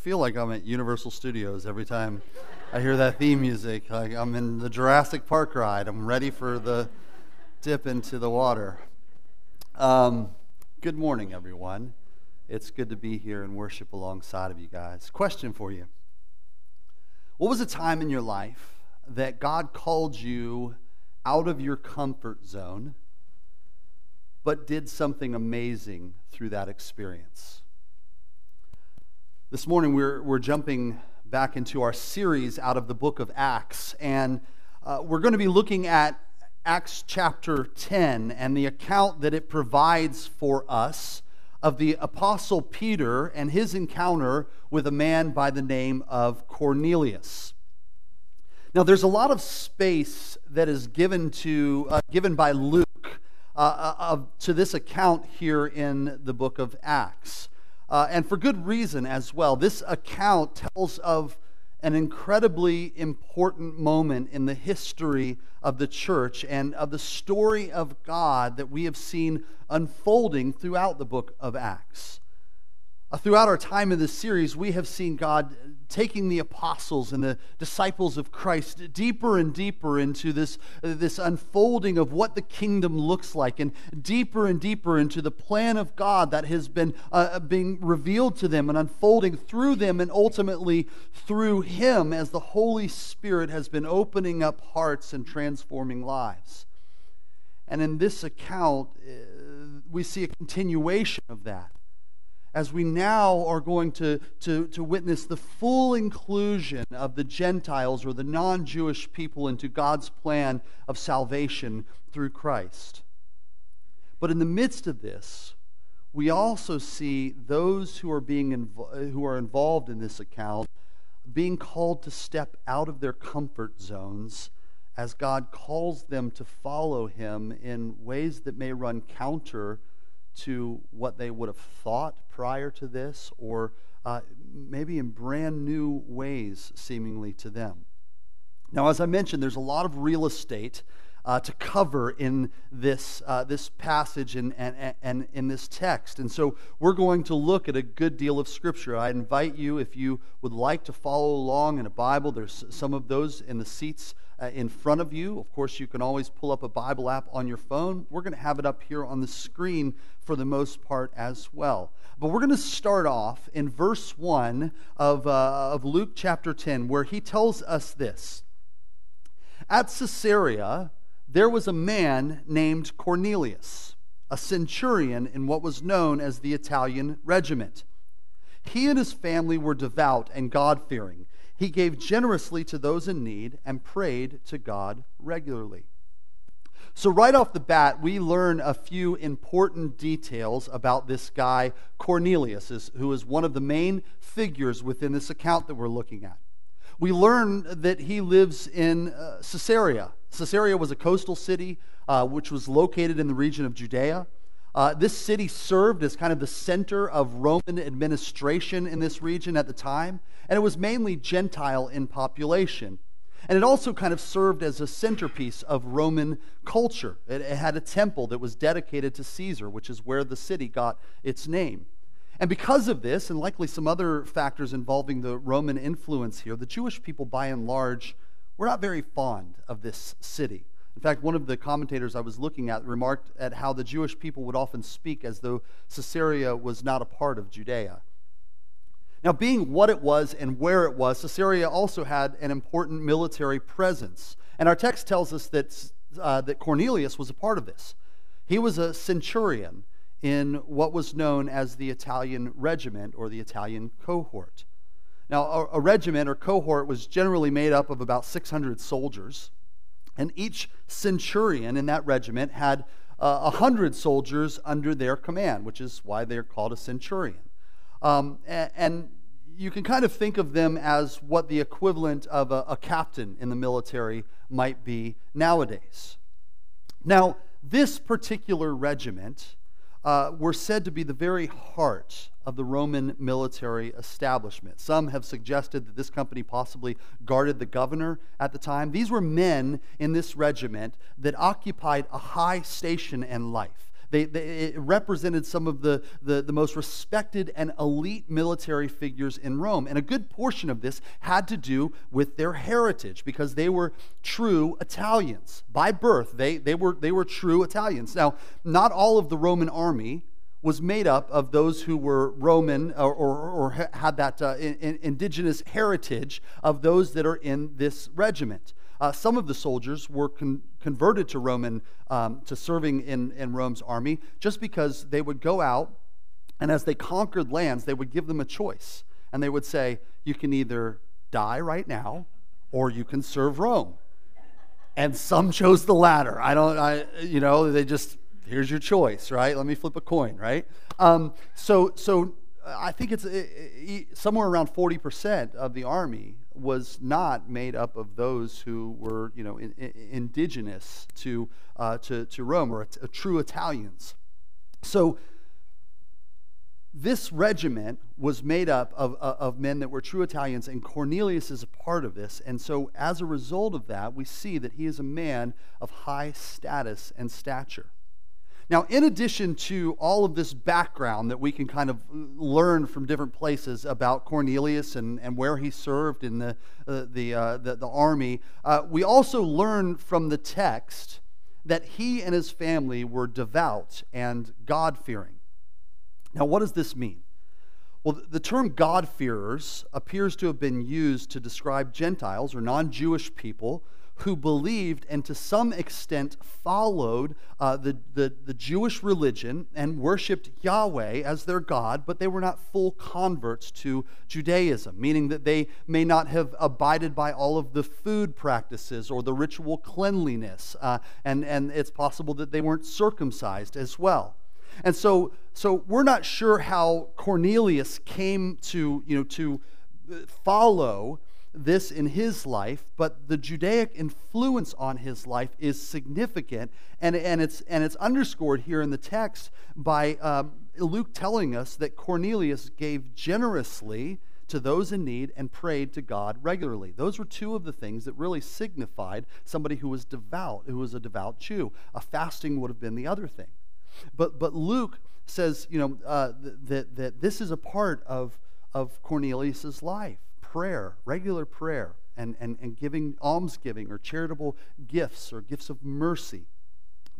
Feel like I'm at Universal Studios every time I hear that theme music. Like I'm in the Jurassic Park ride. I'm ready for the dip into the water. Um, good morning, everyone. It's good to be here and worship alongside of you guys. Question for you What was a time in your life that God called you out of your comfort zone, but did something amazing through that experience? This morning, we're, we're jumping back into our series out of the book of Acts, and uh, we're going to be looking at Acts chapter 10 and the account that it provides for us of the Apostle Peter and his encounter with a man by the name of Cornelius. Now, there's a lot of space that is given, to, uh, given by Luke uh, uh to this account here in the book of Acts uh, and for good reason as well. This account tells of an incredibly important moment in the history of the church and of the story of God that we have seen unfolding throughout the book of Acts. Uh, throughout our time in this series, we have seen God taking the apostles and the disciples of Christ deeper and deeper into this, this unfolding of what the kingdom looks like, and deeper and deeper into the plan of God that has been uh, being revealed to them and unfolding through them, and ultimately through Him as the Holy Spirit has been opening up hearts and transforming lives. And in this account, uh, we see a continuation of that as we now are going to, to, to witness the full inclusion of the Gentiles or the non Jewish people into God's plan of salvation through Christ. But in the midst of this, we also see those who are, being invo- who are involved in this account being called to step out of their comfort zones as God calls them to follow Him in ways that may run counter to what they would have thought prior to this, or uh, maybe in brand new ways, seemingly to them. Now, as I mentioned, there's a lot of real estate uh, to cover in this, uh, this passage and, and, and in this text. And so we're going to look at a good deal of Scripture. I invite you, if you would like to follow along in a Bible, there's some of those in the seats uh, in front of you. Of course, you can always pull up a Bible app on your phone. We're going to have it up here on the screen for the most part as well. But we're going to start off in verse 1 of, uh, of Luke chapter 10, where he tells us this At Caesarea, there was a man named Cornelius, a centurion in what was known as the Italian regiment. He and his family were devout and God fearing. He gave generously to those in need and prayed to God regularly. So, right off the bat, we learn a few important details about this guy, Cornelius, who is one of the main figures within this account that we're looking at. We learn that he lives in uh, Caesarea. Caesarea was a coastal city uh, which was located in the region of Judea. Uh, this city served as kind of the center of Roman administration in this region at the time, and it was mainly Gentile in population. And it also kind of served as a centerpiece of Roman culture. It, it had a temple that was dedicated to Caesar, which is where the city got its name. And because of this, and likely some other factors involving the Roman influence here, the Jewish people, by and large, were not very fond of this city. In fact, one of the commentators I was looking at remarked at how the Jewish people would often speak as though Caesarea was not a part of Judea. Now, being what it was and where it was, Caesarea also had an important military presence. And our text tells us that, uh, that Cornelius was a part of this. He was a centurion in what was known as the Italian regiment or the Italian cohort. Now, a, a regiment or cohort was generally made up of about 600 soldiers. And each centurion in that regiment had uh, a uh, hundred soldiers under their command, which is why they're called a centurion. Um, and, and, you can kind of think of them as what the equivalent of a, a captain in the military might be nowadays. Now, this particular regiment uh, were said to be the very heart of the Roman military establishment. Some have suggested that this company possibly guarded the governor at the time. These were men in this regiment that occupied a high station in life. They, they, it represented some of the, the, the most respected and elite military figures in Rome. And a good portion of this had to do with their heritage because they were true Italians. By birth, they, they, were, they were true Italians. Now, not all of the Roman army was made up of those who were Roman or, or, or had that uh, in, indigenous heritage of those that are in this regiment. Uh, some of the soldiers were con- converted to Roman, um, to serving in, in Rome's army, just because they would go out and as they conquered lands, they would give them a choice. And they would say, You can either die right now or you can serve Rome. And some chose the latter. I don't, I, you know, they just here's your choice, right? Let me flip a coin, right? Um, so, so uh, I think it's somewhere around 40% of the army was not made up of those who were, you know, in, in, indigenous to, uh, to, to Rome or a, a true Italians. So this regiment was made up of, uh, of men that were true Italians, and Cornelius is a part of this. And so, as a result of that, we see that he is a man of high status and stature. Now, in addition to all of this background that we can kind of learn from different places about Cornelius and, and where he served in the, uh, the, uh, the, the, army, uh, we also learn from the text that he and his family were devout and God fearing. Now, what does this mean? Well, the term God-fearers appears to have been used to describe Gentiles or non Jewish people who believed and to some extent followed uh, the, the, the Jewish religion and worshiped Yahweh as their God, but they were not full converts to Judaism, meaning that they may not have abided by all of the food practices or the ritual cleanliness, uh, and, and it's possible that they weren't circumcised as well. And so, so we're not sure how Cornelius came to, you know, to uh, follow this in his life, but the Judaic influence on his life is significant, and, and, it's, and it's underscored here in the text by um, Luke telling us that Cornelius gave generously to those in need and prayed to God regularly. Those were two of the things that really signified somebody who was devout, who was a devout Jew. A fasting would have been the other thing. But, but Luke says, you know, uh, that, that this is a part of, of Cornelius's life prayer, regular prayer, and, and, and giving almsgiving or charitable gifts or gifts of mercy.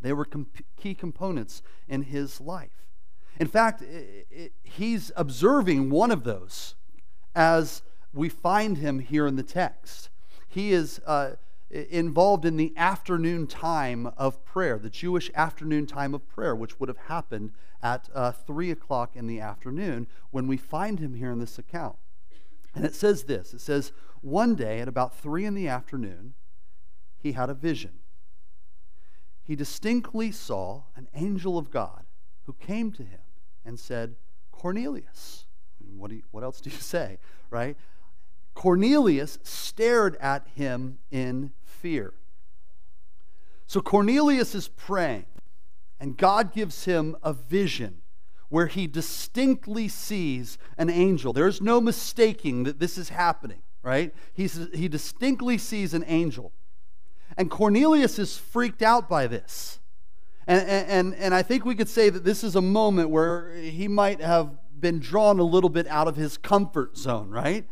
They were comp- key components in his life. In fact, it, it, he's observing one of those as we find him here in the text. He is uh, involved in the afternoon time of prayer, the Jewish afternoon time of prayer, which would have happened at uh, 3 o'clock in the afternoon when we find him here in this account. And it says this it says, One day at about three in the afternoon, he had a vision. He distinctly saw an angel of God who came to him and said, Cornelius. What, do you, what else do you say, right? Cornelius stared at him in fear. So Cornelius is praying, and God gives him a vision where he distinctly sees an angel. There's no mistaking that this is happening, right? He's, he distinctly sees an angel. And Cornelius is freaked out by this. And, and, and I think we could say that this is a moment where he might have been drawn a little bit out of his comfort zone, right?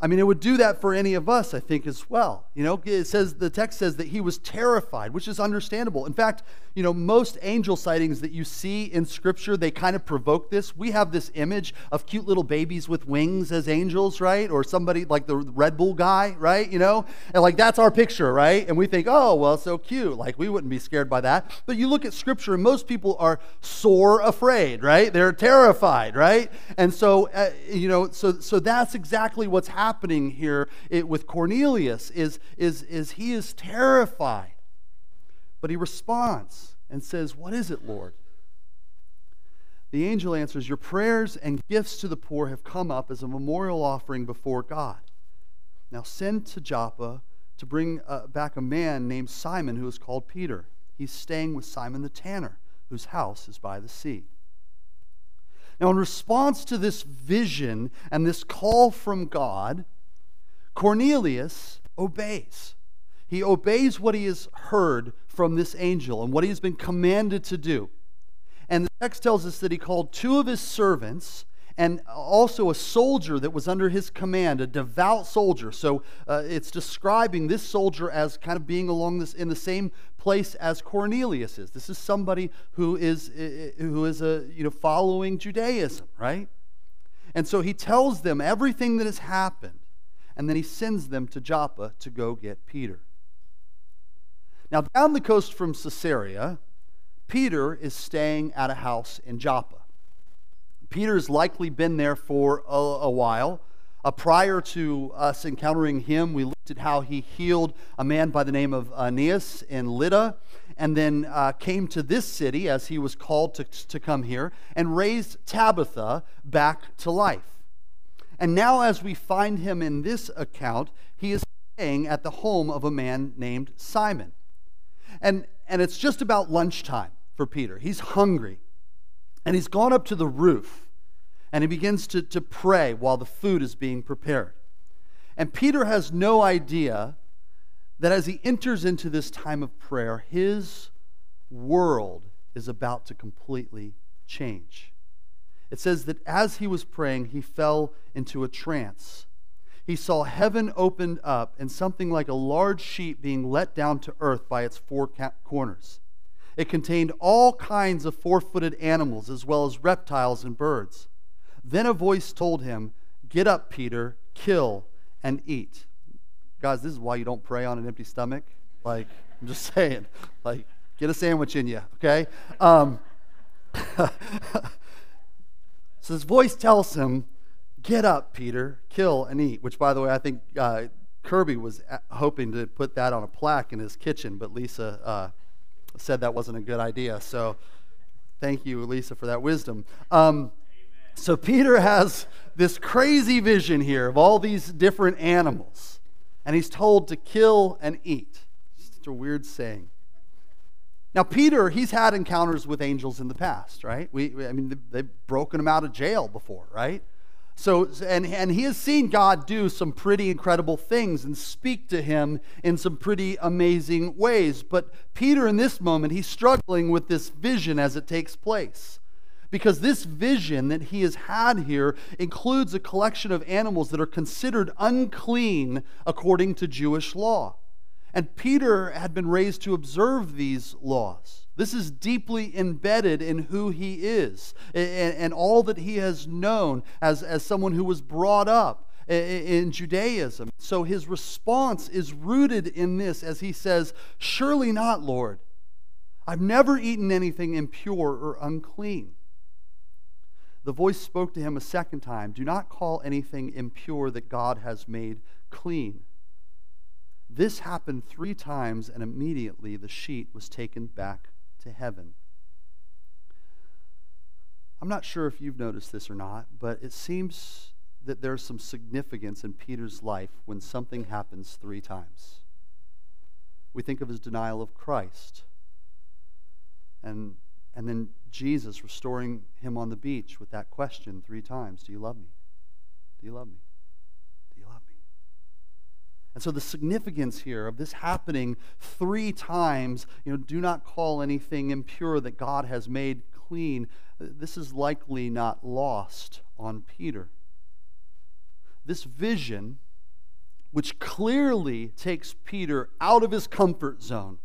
I mean, it would do that for any of us, I think, as well. You know, it says the text says that he was terrified, which is understandable. In fact, you know, most angel sightings that you see in Scripture, they kind of provoke this. We have this image of cute little babies with wings as angels, right? Or somebody like the Red Bull guy, right? You know, and like that's our picture, right? And we think, oh, well, so cute. Like we wouldn't be scared by that. But you look at Scripture, and most people are sore afraid, right? They're terrified, right? And so, uh, you know, so so that's exactly what's happening here with Cornelius is, is, is he is terrified. But he responds and says, What is it, Lord? The angel answers, Your prayers and gifts to the poor have come up as a memorial offering before God. Now send to Joppa to bring uh, back a man named Simon who is called Peter. He's staying with Simon the tanner, whose house is by the sea. Now, in response to this vision and this call from God, Cornelius obeys. He obeys what he has heard from this angel and what he has been commanded to do. And the text tells us that he called two of his servants and also a soldier that was under his command, a devout soldier. So uh, it's describing this soldier as kind of being along this in the same place as Cornelius is. This is somebody who is who is a you know following Judaism, right? And so he tells them everything that has happened, and then he sends them to Joppa to go get Peter. Now, down the coast from Caesarea, Peter is staying at a house in Joppa. Peter's likely been there for a, a while. Uh, prior to us encountering him, we looked at how he healed a man by the name of Aeneas in Lydda, and then uh, came to this city as he was called to, to come here, and raised Tabitha back to life. And now, as we find him in this account, he is staying at the home of a man named Simon. And, and it's just about lunchtime for Peter. He's hungry. And he's gone up to the roof and he begins to, to pray while the food is being prepared. And Peter has no idea that as he enters into this time of prayer, his world is about to completely change. It says that as he was praying, he fell into a trance. He saw heaven opened up and something like a large sheet being let down to earth by its four corners. It contained all kinds of four footed animals, as well as reptiles and birds. Then a voice told him, Get up, Peter, kill and eat. Guys, this is why you don't pray on an empty stomach. Like, I'm just saying, like, get a sandwich in you, okay? Um, so this voice tells him, Get up, Peter, kill and eat, which, by the way, I think uh, Kirby was hoping to put that on a plaque in his kitchen, but Lisa uh, said that wasn't a good idea. So thank you, Lisa, for that wisdom. Um, so Peter has this crazy vision here of all these different animals, and he's told to kill and eat. Such a weird saying. Now, Peter, he's had encounters with angels in the past, right? We, I mean, they've broken him out of jail before, right? So, and, and he has seen God do some pretty incredible things and speak to him in some pretty amazing ways. But Peter, in this moment, he's struggling with this vision as it takes place. Because this vision that he has had here includes a collection of animals that are considered unclean according to Jewish law. And Peter had been raised to observe these laws. This is deeply embedded in who he is and, and, all that he has known as, as someone who was brought up in Judaism. So his response is rooted in this as he says, Surely not, Lord. I've never eaten anything impure or unclean. The voice spoke to him a second time Do not call anything impure that God has made clean. This happened three times, and immediately the sheet was taken back to heaven. I'm not sure if you've noticed this or not, but it seems that there's some significance in Peter's life when something happens three times. We think of his denial of Christ. And, and then Jesus restoring him on the beach with that question three times Do you love me? Do you love me? And so the significance here of this happening three times, you know, do not call anything impure that God has made clean, this is likely not lost on Peter. This vision, which clearly takes Peter out of his comfort zone,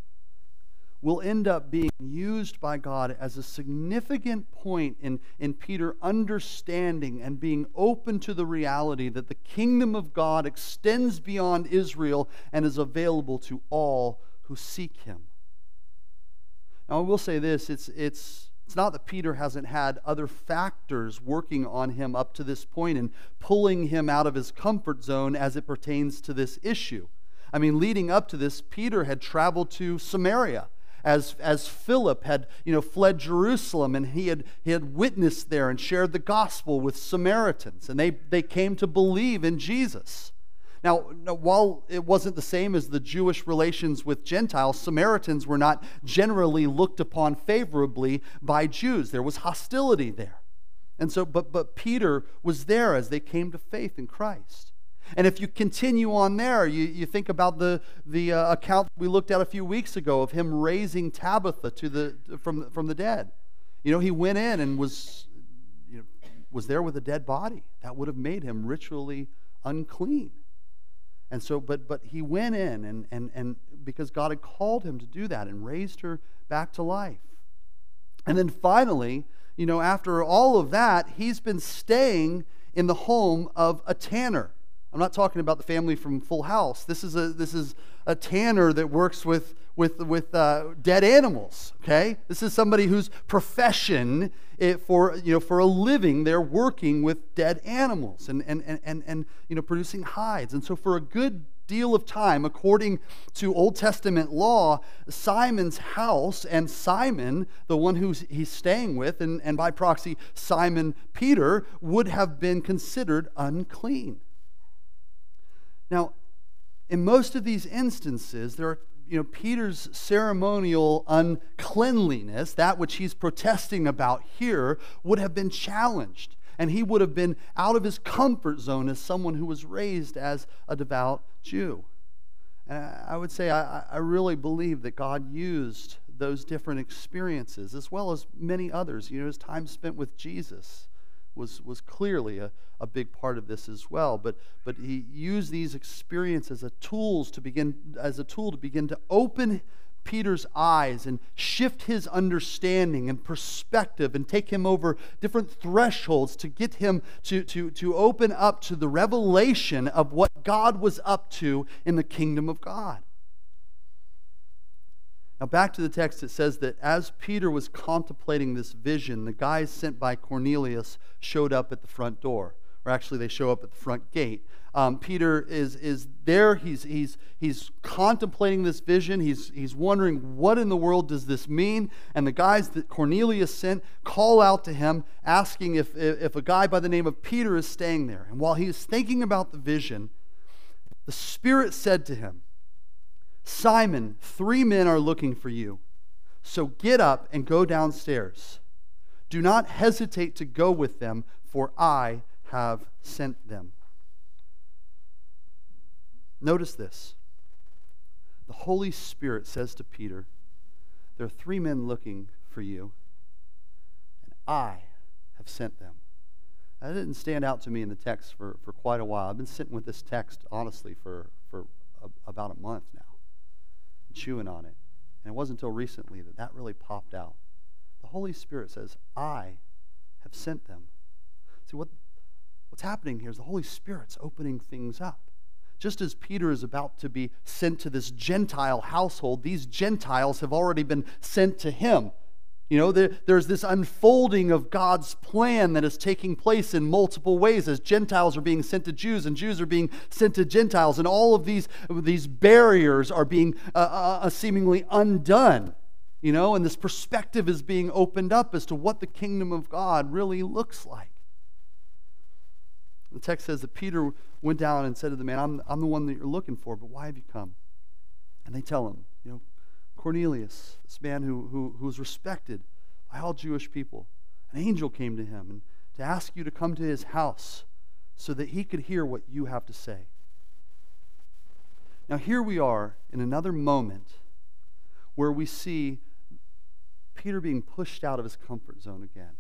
will end up being used by God as a significant point in, in Peter understanding and being open to the reality that the kingdom of God extends beyond Israel and is available to all who seek him. Now, I will say this it's, it's, it's not that Peter hasn't had other factors working on him up to this point and pulling him out of his comfort zone as it pertains to this issue. I mean, leading up to this, Peter had traveled to Samaria as, as Philip had you know, fled Jerusalem and he had, he had witnessed there and shared the gospel with Samaritans, and they, they came to believe in Jesus. Now, while it wasn't the same as the Jewish relations with Gentiles, Samaritans were not generally looked upon favorably by Jews. There was hostility there. And so, but, but Peter was there as they came to faith in Christ. And if you continue on there, you, you think about the, the uh, account we looked at a few weeks ago of him raising Tabitha to the, from, from the dead. You know, he went in and was, you know, was there with a dead body. That would have made him ritually unclean. And so, but but he went in and and and because God had called him to do that and raised her back to life. And then finally, you know, after all of that, he's been staying in the home of a tanner. I'm not talking about the family from Full House. This is a this is a tanner that works with with with uh, dead animals. Okay, this is somebody whose profession it, for you know for a living they're working with dead animals and and and and, and you know producing hides. And so for a good deal of time, according to Old Testament law, Simon's house and Simon, the one who he's staying with, and, and by proxy, Simon Peter, would have been considered unclean. Now, in most of these instances, there are you know, Peter's ceremonial uncleanliness, that which he's protesting about here, would have been challenged. And he would have been out of his comfort zone as someone who was raised as a devout Jew. And I would say I, I really believe that God used those different experiences as well as many others. You know, his time spent with Jesus was, was clearly a, a big part of this as well. But, but he used these experiences as tools to begin, as a tool to begin to open Peter's eyes and shift his understanding and perspective and take him over different thresholds to get him to, to, to open up to the revelation of what God was up to in the kingdom of God. Now, back to the text, it says that as Peter was contemplating this vision, the guys sent by Cornelius showed up at the front door. Or actually, they show up at the front gate. Um, Peter is, is there. He's, he's, he's contemplating this vision. He's, he's wondering, what in the world does this mean? And the guys that Cornelius sent call out to him, asking if, if a guy by the name of Peter is staying there. And while he is thinking about the vision, the Spirit said to him, Simon, three men are looking for you. So get up and go downstairs. Do not hesitate to go with them, for I have sent them. Notice this. The Holy Spirit says to Peter, There are three men looking for you, and I have sent them. That didn't stand out to me in the text for, for quite a while. I've been sitting with this text, honestly, for, for a, about a month now chewing on it. And it wasn't until recently that that really popped out. The Holy Spirit says, I have sent them. See, what, what's happening here is the Holy Spirit's opening things up. Just as Peter is about to be sent to this Gentile household, these Gentiles have already been sent to him. You know, there, there's this unfolding of God's plan that is taking place in multiple ways as Gentiles are being sent to Jews and Jews are being sent to Gentiles, and all of these, these barriers are being uh, uh, uh, seemingly undone. You know, and this perspective is being opened up as to what the kingdom of God really looks like. The text says that Peter went down and said to the man, I'm, I'm the one that you're looking for, but why have you come? And they tell him, Cornelius, this man who, who, who was respected by all Jewish people, an angel came to him and to ask you to come to his house so that he could hear what you have to say. Now, here we are in another moment where we see Peter being pushed out of his comfort zone again.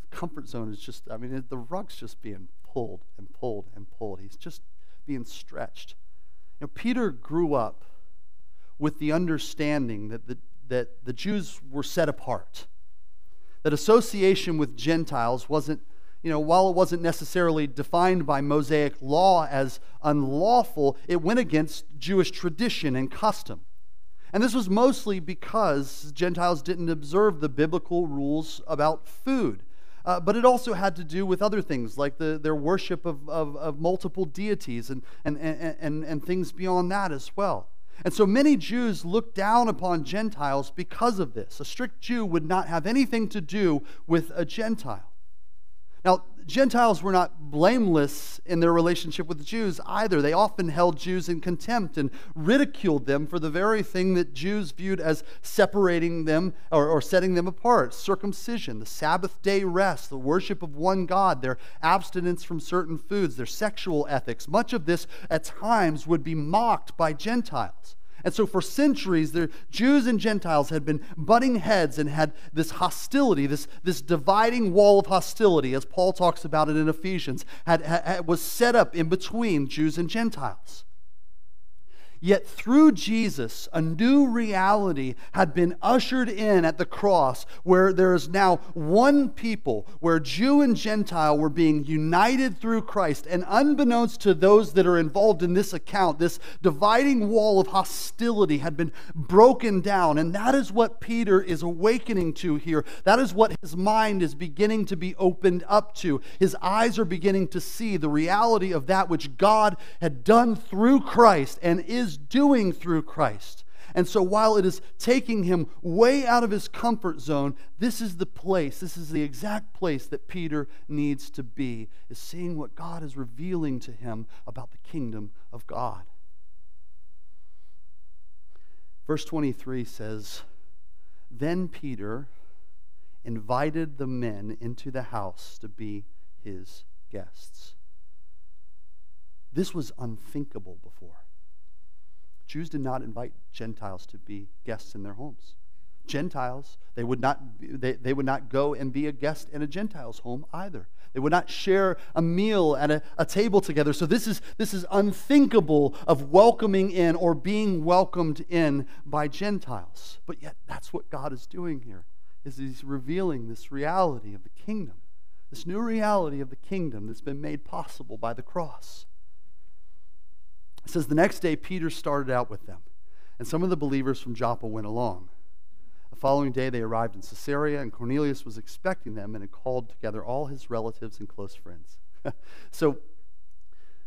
His comfort zone is just, I mean, the rug's just being pulled and pulled and pulled. He's just being stretched. You know, Peter grew up with the understanding that the, that the Jews were set apart. That association with Gentiles wasn't, you know, while it wasn't necessarily defined by Mosaic law as unlawful, it went against Jewish tradition and custom. And this was mostly because Gentiles didn't observe the biblical rules about food. Uh, but it also had to do with other things like the, their worship of, of, of multiple deities and, and, and, and, and things beyond that as well. And so many Jews looked down upon Gentiles because of this. A strict Jew would not have anything to do with a Gentile. Now, Gentiles were not blameless in their relationship with Jews either. They often held Jews in contempt and ridiculed them for the very thing that Jews viewed as separating them or, or, setting them apart circumcision, the Sabbath day rest, the worship of one God, their abstinence from certain foods, their sexual ethics. Much of this at times would be mocked by Gentiles. And so, for centuries, the Jews and Gentiles had been butting heads and had this hostility, this, this dividing wall of hostility, as Paul talks about it in Ephesians, had, had, was set up in between Jews and Gentiles. Yet through Jesus, a new reality had been ushered in at the cross where there is now one people, where Jew and Gentile were being united through Christ. And unbeknownst to those that are involved in this account, this dividing wall of hostility had been broken down. And that is what Peter is awakening to here. That is what his mind is beginning to be opened up to. His eyes are beginning to see the reality of that which God had done through Christ and is is doing through Christ. And so while it is taking him way out of his comfort zone, this is the place, this is the exact place that Peter needs to be, is seeing what God is revealing to him about the kingdom of God. Verse 23 says, Then Peter invited the men into the house to be his guests. This was unthinkable before. Jews did not invite Gentiles to be guests in their homes. Gentiles, they would not, they, they would not go and be a guest in a Gentile's home either. They would not share a meal at a, a table together. So this is, this is unthinkable of welcoming in or being welcomed in by Gentiles. But yet that's what God is doing here, is he's revealing this reality of the kingdom, this new reality of the kingdom that's been made possible by the cross. It says the next day Peter started out with them, and some of the believers from Joppa went along. The following day they arrived in Caesarea, and Cornelius was expecting them and had called together all his relatives and close friends. so,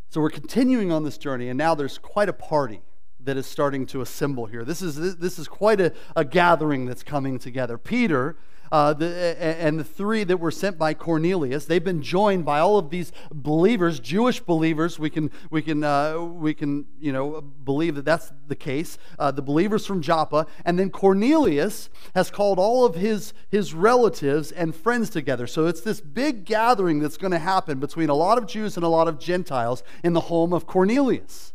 so we're continuing on this journey, and now there's quite a party that is starting to assemble here. This is, this is quite a, a gathering that's coming together. Peter uh, the, and the three that were sent by Cornelius. They've been joined by all of these believers, Jewish believers. We can, we can, uh, we can you know, believe that that's the case. Uh, the believers from Joppa. And then Cornelius has called all of his, his relatives and friends together. So it's this big gathering that's going to happen between a lot of Jews and a lot of Gentiles in the home of Cornelius.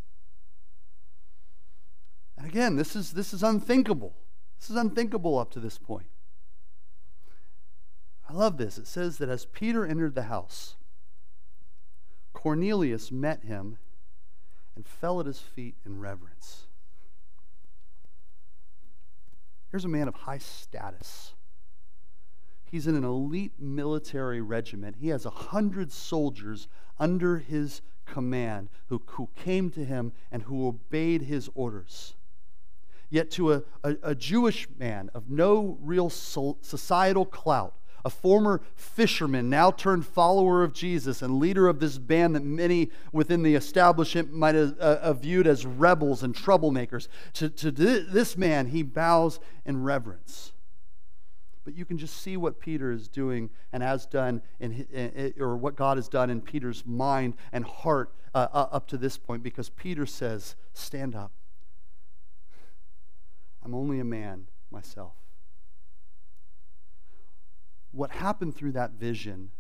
And again, this is, this is unthinkable. This is unthinkable up to this point. I love this. It says that as Peter entered the house, Cornelius met him and fell at his feet in reverence. Here's a man of high status. He's in an elite military regiment. He has a hundred soldiers under his command who, who came to him and who obeyed his orders. Yet, to a, a, a Jewish man of no real societal clout, a former fisherman, now turned follower of Jesus and leader of this band that many within the establishment might have, uh, have viewed as rebels and troublemakers. To, to this man, he bows in reverence. But you can just see what Peter is doing and has done, in, in, or what God has done in Peter's mind and heart uh, uh, up to this point, because Peter says, Stand up. I'm only a man myself what happened through that vision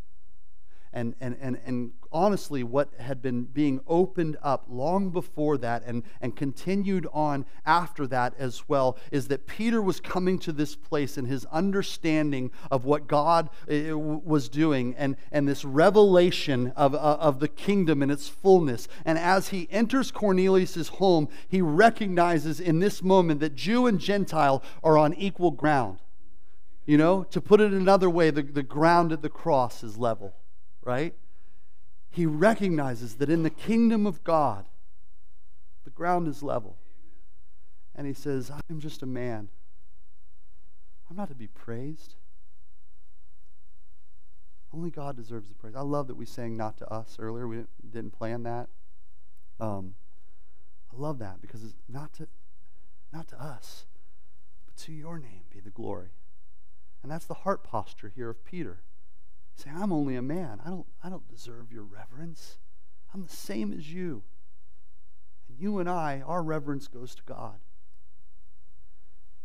and, and, and, and honestly, what had been being opened up long before that and, and continued on after that as well is that Peter was coming to this place in his understanding of what God eh, was doing and, and this revelation of, uh, of the kingdom in its fullness. And as he enters Cornelius' home, he recognizes in this moment that Jew and Gentile are on equal ground. You know, to put it another way, the, the ground at the cross is level, right? He recognizes that in the kingdom of God, the ground is level. And he says, I'm just a man. I'm not to be praised. Only God deserves the praise. I love that we sang Not to Us earlier. We didn't, plan that. Um, I love that because it's not to, not to us, but to your name be the glory. And that's the heart posture here of Peter. Say, I'm only a man. I don't, I don't deserve your reverence. I'm the same as you. And you and I, our reverence goes to God.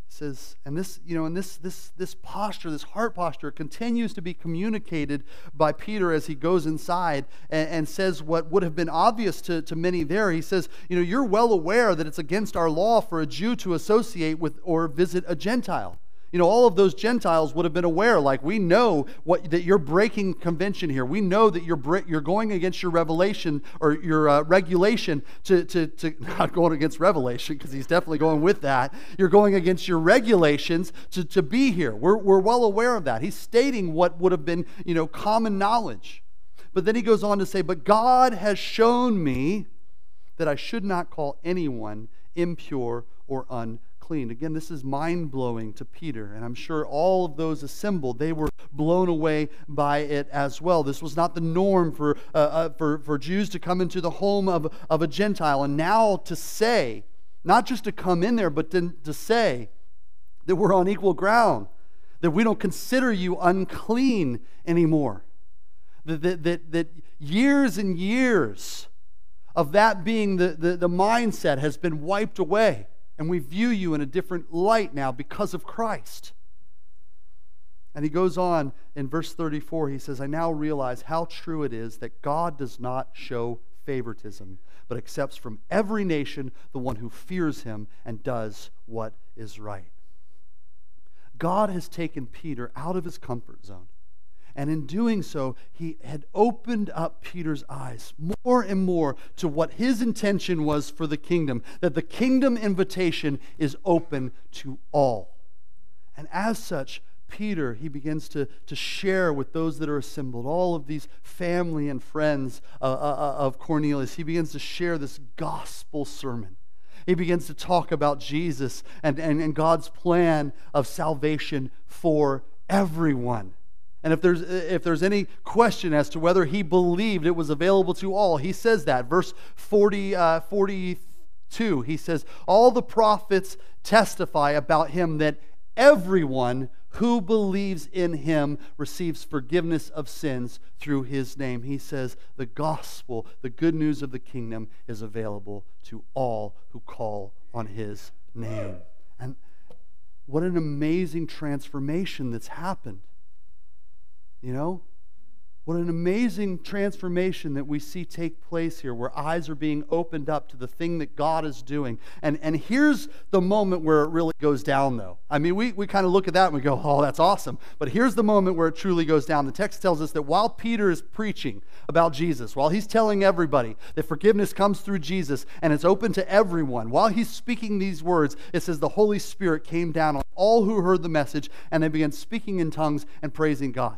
He says, and this, you know, and this, this, this posture, this heart posture continues to be communicated by Peter as he goes inside and, and, says what would have been obvious to, to many there. He says, you know, you're well aware that it's against our law for a Jew to associate with or visit a Gentile you know, all of those Gentiles would have been aware, like, we know what, that you're breaking convention here. We know that you're, you're going against your revelation or your uh, regulation to, to, to, not going against revelation, because he's definitely going with that. You're going against your regulations to, to be here. We're, we're well aware of that. He's stating what would have been, you know, common knowledge. But then he goes on to say, But God has shown me that I should not call anyone impure or unclean clean. Again, this is mind blowing to Peter, and I'm sure all of those assembled, they were blown away by it as well. This was not the norm for, uh, uh, for, for Jews to come into the home of, of a Gentile, and now to say, not just to come in there, but to, to say that we're on equal ground, that we don't consider you unclean anymore. That, that, that, that years and years of that being the, the, the mindset has been wiped away and we view you in a different light now because of Christ. And he goes on in verse 34, he says, I now realize how true it is that God does not show favoritism, but accepts from every nation the one who fears him and does what is right. God has taken Peter out of his comfort zone. And in doing so, he had opened up Peter's eyes more and more to what his intention was for the kingdom, that the kingdom invitation is open to all. And as such, Peter, he begins to, to share with those that are assembled, all of these family and friends uh, uh, uh of Cornelius. He begins to share this gospel sermon. He begins to talk about Jesus and, and, and God's plan of salvation for everyone. And if there's, if there's any question as to whether he believed it was available to all, he says that. Verse 40, uh, 42, he says, All the prophets testify about him that everyone who believes in him receives forgiveness of sins through his name. He says, The gospel, the good news of the kingdom, is available to all who call on his name. And what an amazing transformation that's happened. You know? What an amazing transformation that we see take place here, where eyes are being opened up to the thing that God is doing. And, and here's the moment where it really goes down, though. I mean, we, we kind of look at that and we go, oh, that's awesome. But here's the moment where it truly goes down. The text tells us that while Peter is preaching about Jesus, while he's telling everybody that forgiveness comes through Jesus and it's open to everyone, while he's speaking these words, it says the Holy Spirit came down on all who heard the message and they began speaking in tongues and praising God.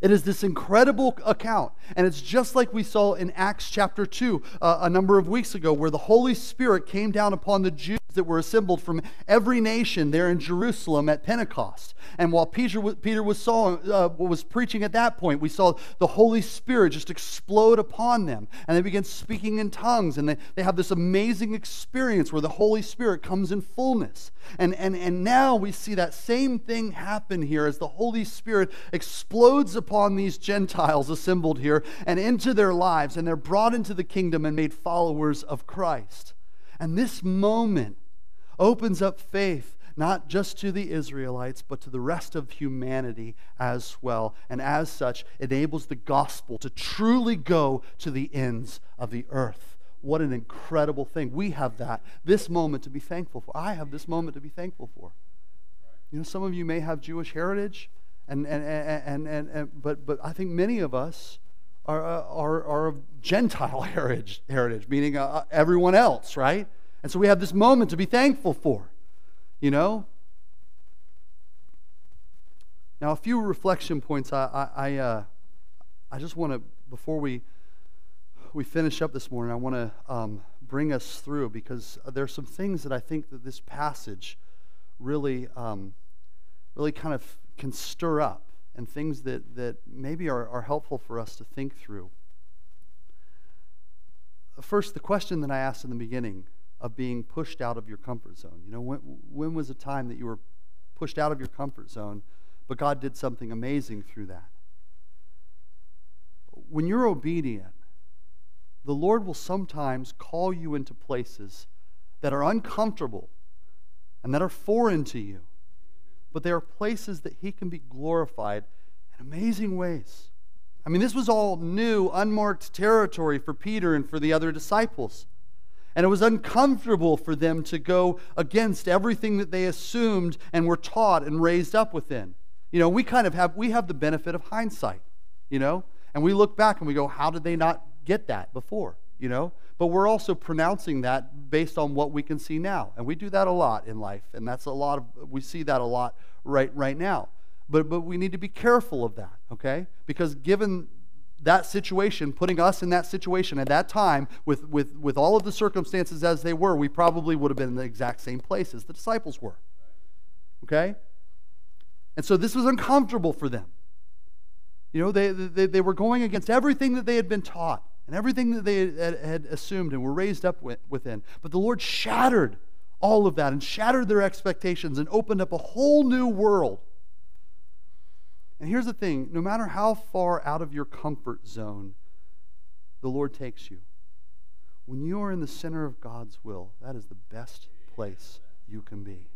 It is this incredible account. And it's just like we saw in Acts chapter 2 uh, a number of weeks ago, where the Holy Spirit came down upon the Jews that were assembled from every nation there in Jerusalem at Pentecost. And while Peter, Peter was, saw, uh, was preaching at that point, we saw the Holy Spirit just explode upon them. And they began speaking in tongues. And they, they have this amazing experience where the Holy Spirit comes in fullness. And, and, and now we see that same thing happen here as the Holy Spirit explodes upon these Gentiles assembled here and into their lives. And they're brought into the kingdom and made followers of Christ. And this moment opens up faith not just to the Israelites, but to the rest of humanity as well. And as such, enables the gospel to truly go to the ends of the earth. What an incredible thing. We have that, this moment to be thankful for. I have this moment to be thankful for. You know, some of you may have Jewish heritage, and, and, and, and, and, but, but I think many of us are, are, are of Gentile heritage, heritage meaning uh, everyone else, right? And so we have this moment to be thankful for, you know? Now, a few reflection points I, I, I, uh, I just want to, before we, we finish up this morning, I want to um, bring us through because there's some things that I think that this passage really, um, really kind of can stir up and things that, that maybe are, are helpful for us to think through. First, the question that I asked in the beginning of being pushed out of your comfort zone. You know, when, when was a time that you were pushed out of your comfort zone, but God did something amazing through that? When you're obedient, the Lord will sometimes call you into places that are uncomfortable, and that are foreign to you. But they are places that He can be glorified in amazing ways. I mean, this was all new, unmarked territory for Peter and for the other disciples. And it was uncomfortable for them to go against everything that they assumed and were taught and raised up within. You know, we kind of have we have the benefit of hindsight, you know? And we look back and we go, how did they not get that before? You know? But we're also pronouncing that based on what we can see now. And we do that a lot in life. And that's a lot of we see that a lot right right now. But but we need to be careful of that, okay? Because given that situation, putting us in that situation at that time with, with, with all of the circumstances as they were, we probably would have been in the exact same place as the disciples were. Okay? And so this was uncomfortable for them. You know, they, they, they were going against everything that they had been taught and everything that they had, assumed and were raised up with, within. But the Lord shattered all of that and shattered their expectations and opened up a whole new world and here's the thing no matter how far out of your comfort zone the Lord takes you, when you are in the center of God's will, that is the best place you can be.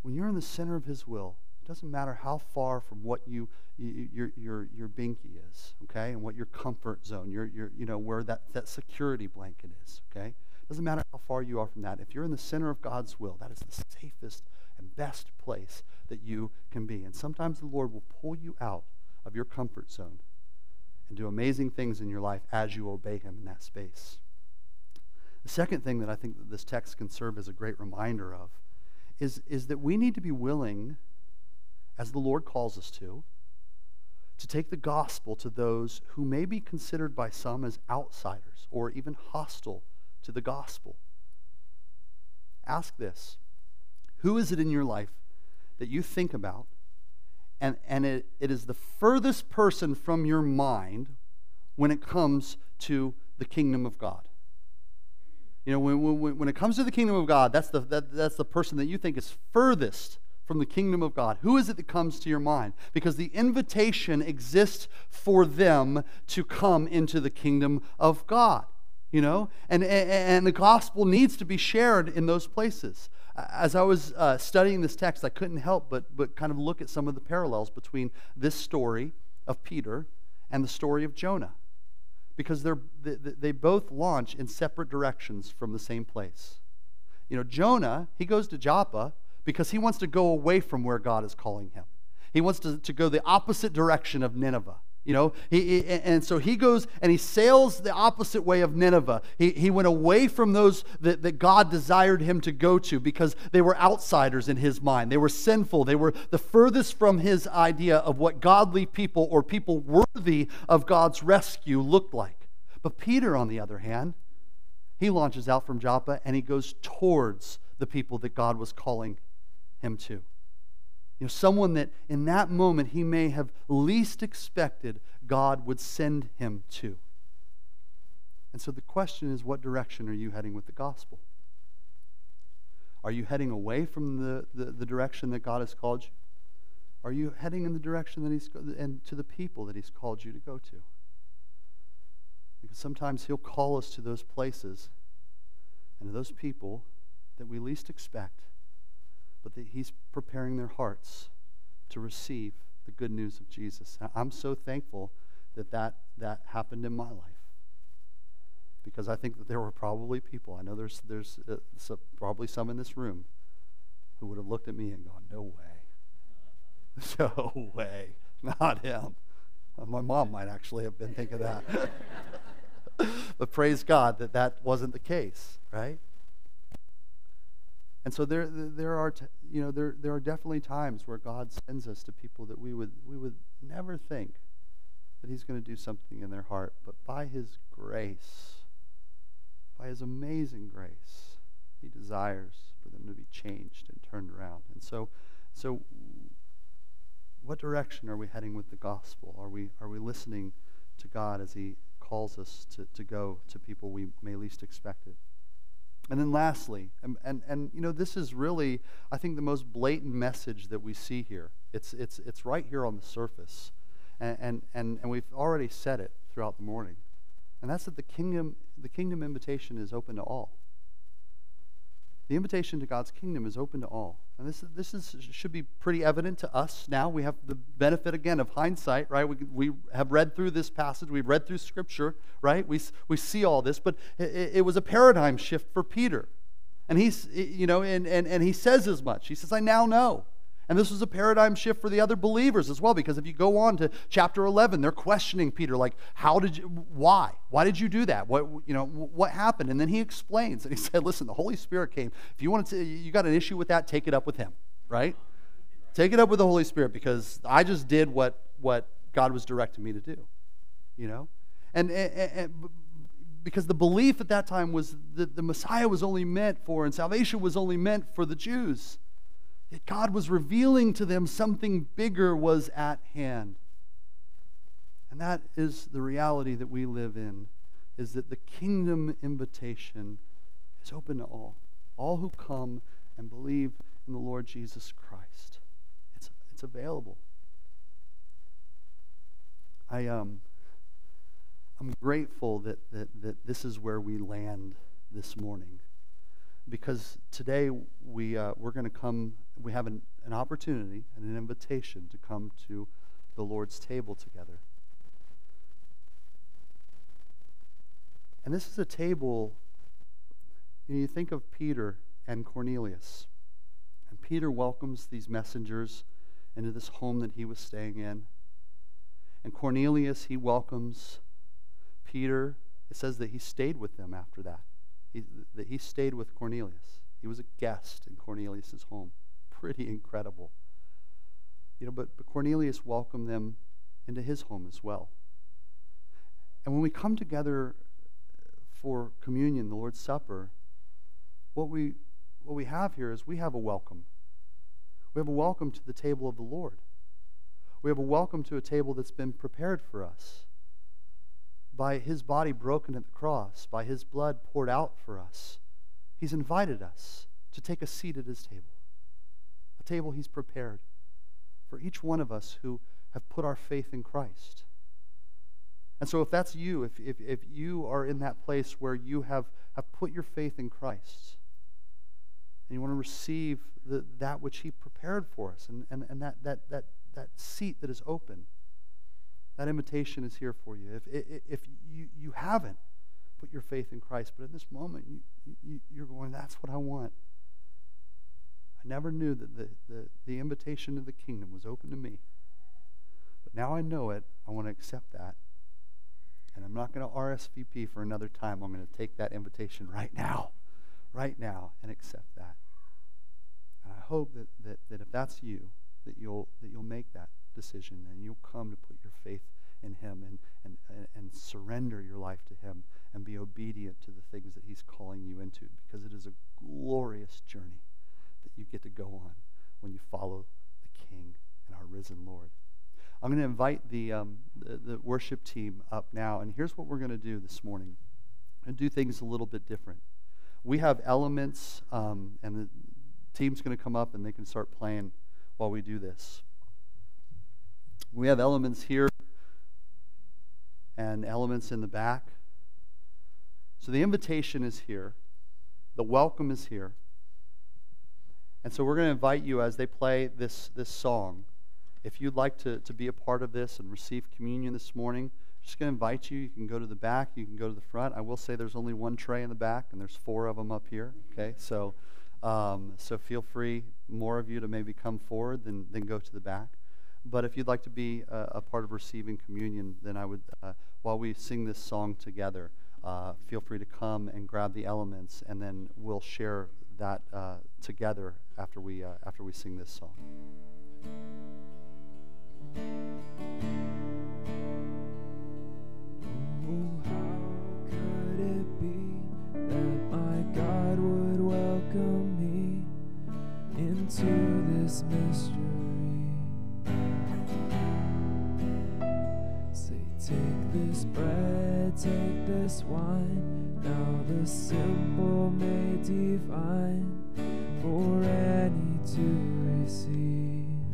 When you're in the center of His will, it doesn't matter how far from what you, you your, your, your binky is, okay, and what your comfort zone, your, your, you know, where that, that security blanket is, okay? It doesn't matter how far you are from that. If you're in the center of God's will, that is the safest and best place that you can be. And sometimes the Lord will pull you out of your comfort zone and do amazing things in your life as you obey Him in that space. The second thing that I think that this text can serve as a great reminder of is, is that we need to be willing, as the Lord calls us to, to take the gospel to those who may be considered by some as outsiders or even hostile to the gospel. Ask this who is it in your life that you think about, and, and it, it is the furthest person from your mind when it comes to the kingdom of God? You know, when, when, when it comes to the kingdom of God, that's the, that, that's the person that you think is furthest from the kingdom of God. Who is it that comes to your mind? Because the invitation exists for them to come into the kingdom of God you know and, and, the gospel needs to be shared in those places as i was uh, studying this text i couldn't help but, but kind of look at some of the parallels between this story of peter and the story of jonah because they're, they, they both launch in separate directions from the same place you know jonah he goes to joppa because he wants to go away from where god is calling him he wants to, to go the opposite direction of nineveh you know, he, he, and so he goes and he sails the opposite way of Nineveh. He, he went away from those that, that God desired him to go to because they were outsiders in his mind. They were sinful. They were the furthest from his idea of what godly people or people worthy of God's rescue looked like. But Peter, on the other hand, he launches out from Joppa and he goes towards the people that God was calling him to. You know, someone that in that moment he may have least expected God would send him to. And so the question is what direction are you heading with the gospel? Are you heading away from the, the, the direction that God has called you? Are you heading in the direction that He's and to the people that He's called you to go to? Because sometimes He'll call us to those places and to those people that we least expect but that He's preparing their hearts to receive the good news of Jesus. I'm so thankful that that, that happened in my life because I think that there were probably people, I know there's, there's uh, probably some in this room who would have looked at me and gone, No way. No way. Not him. My mom might actually have been thinking that. but praise God that that wasn't the case, right? And so there, there are, you know, there, there are definitely times where God sends us to people that we would, we would never think that He's going to do something in their heart, but by His grace, by His amazing grace, He desires for them to be changed and turned around. And so, so, what direction are we heading with the gospel? Are we, are we listening to God as He calls us to, to go to people we may least expect it? And then lastly, and, and, and you know, this is really, I think, the most blatant message that we see here. It's, it's, it's right here on the surface. And, and, and, and we've already said it throughout the morning. And that's that the kingdom, the kingdom invitation is open to all. The invitation to God's kingdom is open to all. And this, this is, should be pretty evident to us now. We have the benefit, again, of hindsight, right? We, we have read through this passage, we've read through Scripture, right? We, we see all this, but it, it was a paradigm shift for Peter. And he's, you know, and, and, and he says as much. He says, I now know. And this was a paradigm shift for the other believers as well, because if you go on to chapter 11, they're questioning Peter, like, how did you, why? Why did you do that? What, you know, what happened? And then he explains, and he said, listen, the Holy Spirit came. If you want to, you got an issue with that, take it up with him, right? Take it up with the Holy Spirit, because I just did what, what God was directing me to do, you know? And, and, and because the belief at that time was that the Messiah was only meant for, and salvation was only meant for the Jews. Yet God was revealing to them something bigger was at hand. And that is the reality that we live in is that the kingdom invitation is open to all. All who come and believe in the Lord Jesus Christ. It's, it's available. I um I'm grateful that, that, that this is where we land this morning because today we, uh, we're going to come, we have an, an opportunity and an invitation to come to the Lord's table together. And this is a table, you, know, you think of Peter and Cornelius. And Peter welcomes these messengers into this home that he was staying in. And Cornelius, he welcomes Peter. It says that he stayed with them after that he, that he stayed with Cornelius. He was a guest in Cornelius's home. Pretty incredible. You know, but, but Cornelius welcomed them into his home as well. And when we come together uh, for communion, the Lord's Supper, what we, what we have here is we have a welcome. We have a welcome to the table of the Lord. We have a welcome to a table that's been prepared for us by his body broken at the cross, by his blood poured out for us, he's invited us to take a seat at his table, a table he's prepared for each one of us who have put our faith in Christ. And so, if that's you, if, if, if you are in that place where you have, have put your faith in Christ, and you want to receive the, that which He prepared for us, and, and, and that, that, that, that seat that is open, that invitation is here for you. If, if you, you haven't put your faith in Christ, but in this moment you, you, you're going, that's what I want. I never knew that the, the, the invitation to the kingdom was open to me. But now I know it. I want to accept that. And I'm not going to RSVP for another time. I'm going to take that invitation right now, right now, and accept that. And I hope that, that, that if that's you, that you'll, that you'll make that decision and you'll come to put your faith in Him and, and, and surrender your life to Him and be obedient to the things that He's calling you into because it is a glorious journey that you get to go on when you follow the King and our risen Lord. I'm going to invite the, um, the, the, worship team up now, and here's what we're going to do this morning and do things a little bit different. We have elements, um, and the team's going to come up and they can start playing while we do this. We have elements here and elements in the back. So the invitation is here, the welcome is here. And so we're going to invite you as they play this, this song. If you'd like to, to be a part of this and receive communion this morning, I'm just going to invite you. You can go to the back, you can go to the front. I will say there's only one tray in the back, and there's four of them up here. Okay, so um, so feel free, more of you, to maybe come forward than, than go to the back. But if you'd like to be a, a part of receiving communion, then I would, uh, while we sing this song together, uh, feel free to come and grab the elements, and then we'll share that uh, together after we, uh, after we sing this song. Oh, how could it be that my God would welcome me into this mystery? This bread, take this wine. Now the simple may divine for any to receive.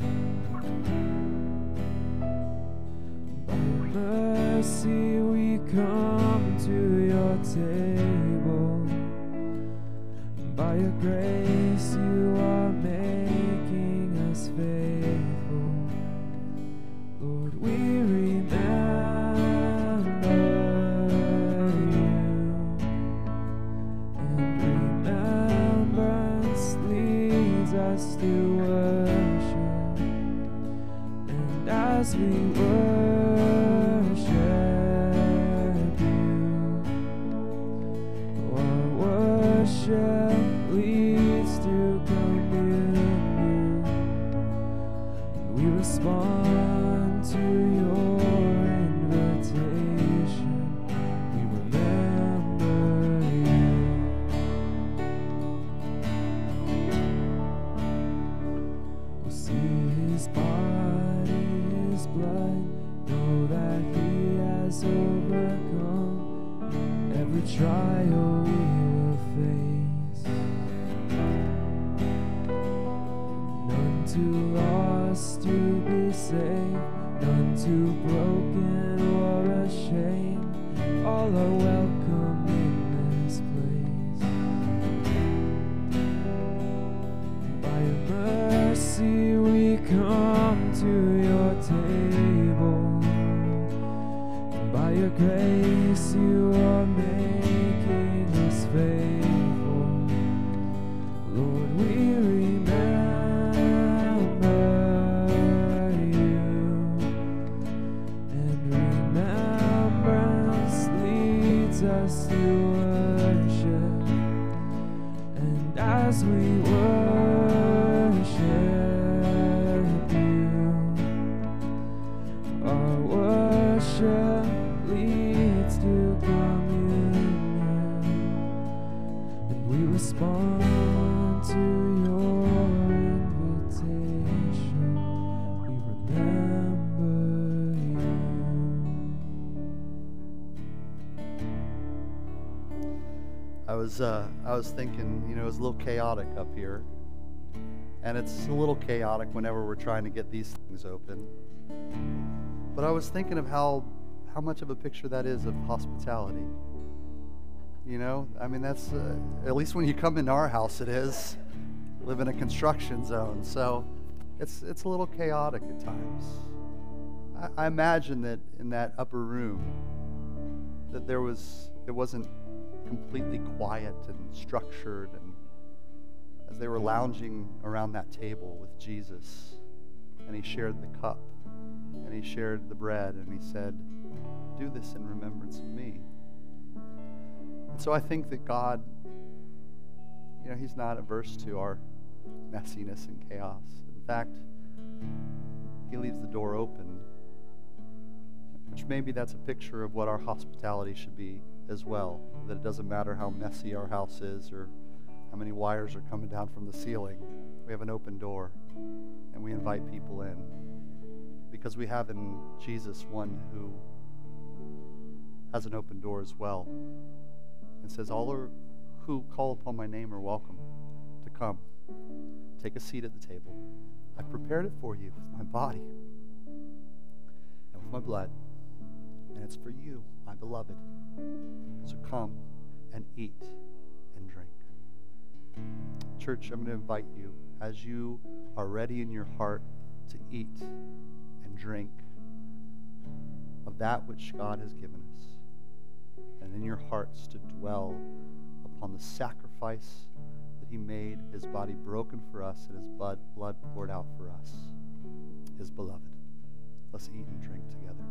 By mercy we come to your table. By your grace, I was uh, I was thinking, you know, it's a little chaotic up here, and it's a little chaotic whenever we're trying to get these things open. But I was thinking of how how much of a picture that is of hospitality. You know, I mean, that's uh, at least when you come into our house, it is. Live in a construction zone, so it's it's a little chaotic at times. I, I imagine that in that upper room, that there was it wasn't completely quiet and structured and as they were lounging around that table with Jesus and he shared the cup and he shared the bread and he said do this in remembrance of me and so I think that God you know he's not averse to our messiness and chaos in fact he leaves the door open which maybe that's a picture of what our hospitality should be as well. That it doesn't matter how messy our house is or how many wires are coming down from the ceiling. We have an open door and we invite people in because we have in Jesus one who has an open door as well and says, All are, who call upon my name are welcome to come. Take a seat at the table. I prepared it for you with my body and with my blood and it's for you, my beloved. So come and eat and drink. Church, I'm going to invite you as you are ready in your heart to eat and drink of that which God has given us, and in your hearts to dwell upon the sacrifice that He made, His body broken for us, and His blood, blood poured out for us, His beloved. Let's eat and drink together.